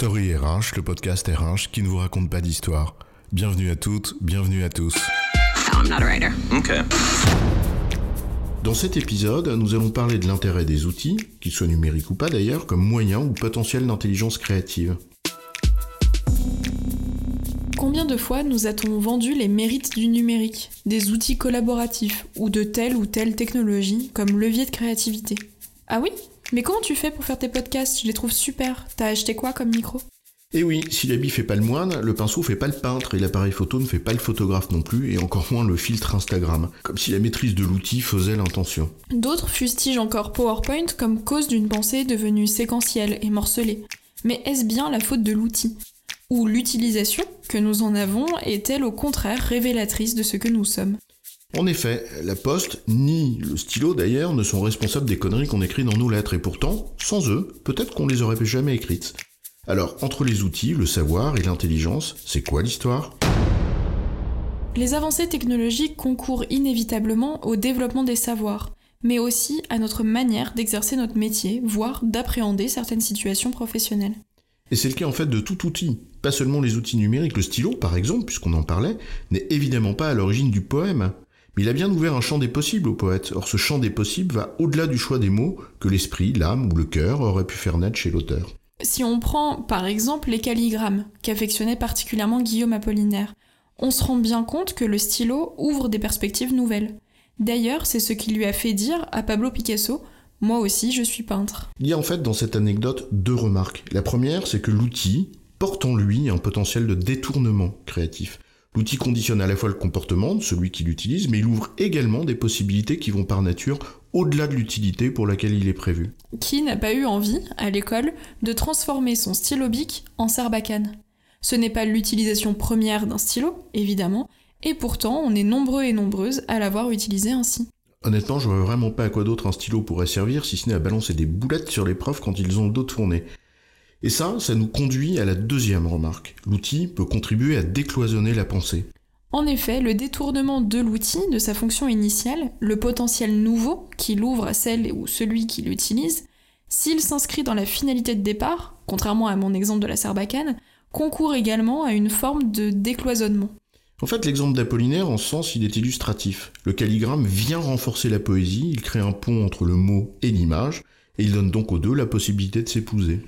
Story RH, le podcast RH qui ne vous raconte pas d'histoire. Bienvenue à toutes, bienvenue à tous. I'm not a writer. Okay. Dans cet épisode, nous allons parler de l'intérêt des outils, qu'ils soient numériques ou pas d'ailleurs, comme moyen ou potentiel d'intelligence créative. Combien de fois nous a-t-on vendu les mérites du numérique, des outils collaboratifs ou de telle ou telle technologie comme levier de créativité? Ah oui? Mais comment tu fais pour faire tes podcasts? Je les trouve super. T'as acheté quoi comme micro? Et oui, si l'habit fait pas le moine, le pinceau fait pas le peintre et l'appareil photo ne fait pas le photographe non plus et encore moins le filtre Instagram. Comme si la maîtrise de l'outil faisait l'intention. D'autres fustigent encore PowerPoint comme cause d'une pensée devenue séquentielle et morcelée. Mais est-ce bien la faute de l'outil? Ou l'utilisation que nous en avons est-elle au contraire révélatrice de ce que nous sommes? En effet, la poste, ni le stylo d'ailleurs, ne sont responsables des conneries qu'on écrit dans nos lettres, et pourtant, sans eux, peut-être qu'on les aurait jamais écrites. Alors, entre les outils, le savoir et l'intelligence, c'est quoi l'histoire? Les avancées technologiques concourent inévitablement au développement des savoirs, mais aussi à notre manière d'exercer notre métier, voire d'appréhender certaines situations professionnelles. Et c'est le cas en fait de tout outil, pas seulement les outils numériques. Le stylo, par exemple, puisqu'on en parlait, n'est évidemment pas à l'origine du poème. Mais il a bien ouvert un champ des possibles au poète. Or ce champ des possibles va au-delà du choix des mots que l'esprit, l'âme ou le cœur auraient pu faire naître chez l'auteur. Si on prend par exemple les calligrammes, qu'affectionnait particulièrement Guillaume Apollinaire, on se rend bien compte que le stylo ouvre des perspectives nouvelles. D'ailleurs, c'est ce qui lui a fait dire à Pablo Picasso Moi aussi, je suis peintre. Il y a en fait dans cette anecdote deux remarques. La première, c'est que l'outil porte en lui un potentiel de détournement créatif. L'outil conditionne à la fois le comportement de celui qui l'utilise, mais il ouvre également des possibilités qui vont par nature au-delà de l'utilité pour laquelle il est prévu. Qui n'a pas eu envie, à l'école, de transformer son stylo bic en sarbacane? Ce n'est pas l'utilisation première d'un stylo, évidemment, et pourtant on est nombreux et nombreuses à l'avoir utilisé ainsi. Honnêtement, je vois vraiment pas à quoi d'autre un stylo pourrait servir si ce n'est à balancer des boulettes sur les profs quand ils ont le dos tourné. Et ça, ça nous conduit à la deuxième remarque. L'outil peut contribuer à décloisonner la pensée. En effet, le détournement de l'outil, de sa fonction initiale, le potentiel nouveau qu'il ouvre à celle ou celui qui l'utilise, s'il s'inscrit dans la finalité de départ, contrairement à mon exemple de la sarbacane, concourt également à une forme de décloisonnement. En fait, l'exemple d'Apollinaire, en ce sens, il est illustratif. Le calligramme vient renforcer la poésie, il crée un pont entre le mot et l'image, et il donne donc aux deux la possibilité de s'épouser.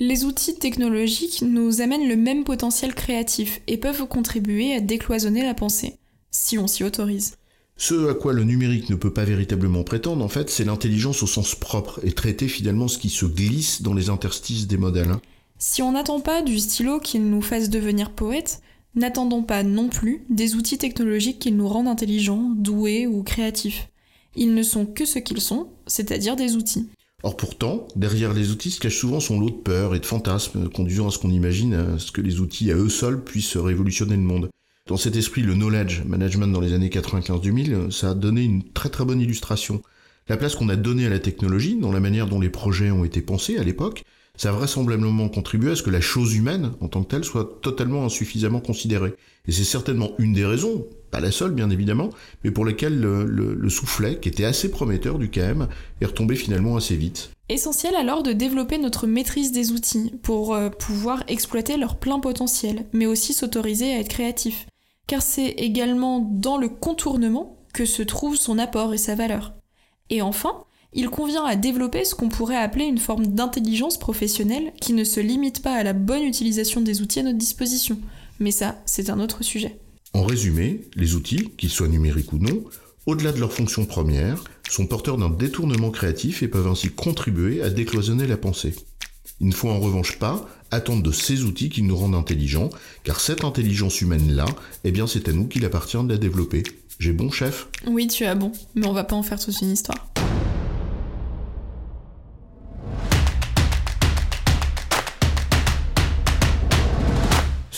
Les outils technologiques nous amènent le même potentiel créatif et peuvent contribuer à décloisonner la pensée, si on s'y autorise. Ce à quoi le numérique ne peut pas véritablement prétendre, en fait, c'est l'intelligence au sens propre et traiter finalement ce qui se glisse dans les interstices des modèles. Si on n'attend pas du stylo qu'il nous fasse devenir poète, n'attendons pas non plus des outils technologiques qu'ils nous rendent intelligents, doués ou créatifs. Ils ne sont que ce qu'ils sont, c'est-à-dire des outils. Or pourtant, derrière les outils se cache souvent son lot de peurs et de fantasmes, conduisant à ce qu'on imagine à ce que les outils à eux seuls puissent révolutionner le monde. Dans cet esprit, le knowledge management dans les années 95-2000, ça a donné une très très bonne illustration. La place qu'on a donnée à la technologie, dans la manière dont les projets ont été pensés à l'époque, ça a vraisemblablement contribué à ce que la chose humaine, en tant que telle, soit totalement insuffisamment considérée. Et c'est certainement une des raisons, pas la seule bien évidemment, mais pour lesquelles le, le- le soufflet, qui était assez prometteur du KM, est retombé finalement assez vite. Essentiel alors de développer notre maîtrise des outils pour euh, pouvoir exploiter leur plein potentiel, mais aussi s'autoriser à être créatif. Car c'est également dans le contournement que se trouve son apport et sa valeur. Et enfin, il convient à développer ce qu'on pourrait appeler une forme d'intelligence professionnelle qui ne se limite pas à la bonne utilisation des outils à notre disposition. Mais ça, c'est un autre sujet. En résumé, les outils, qu'ils soient numériques ou non, au-delà de leur fonction première, sont porteurs d'un détournement créatif et peuvent ainsi contribuer à décloisonner la pensée. Il ne faut en revanche pas attendre de ces outils qu'ils nous rendent intelligents, car cette intelligence humaine-là, eh bien c'est à nous qu'il appartient de la développer. J'ai bon chef? Oui, tu as bon, mais on va pas en faire toute une histoire.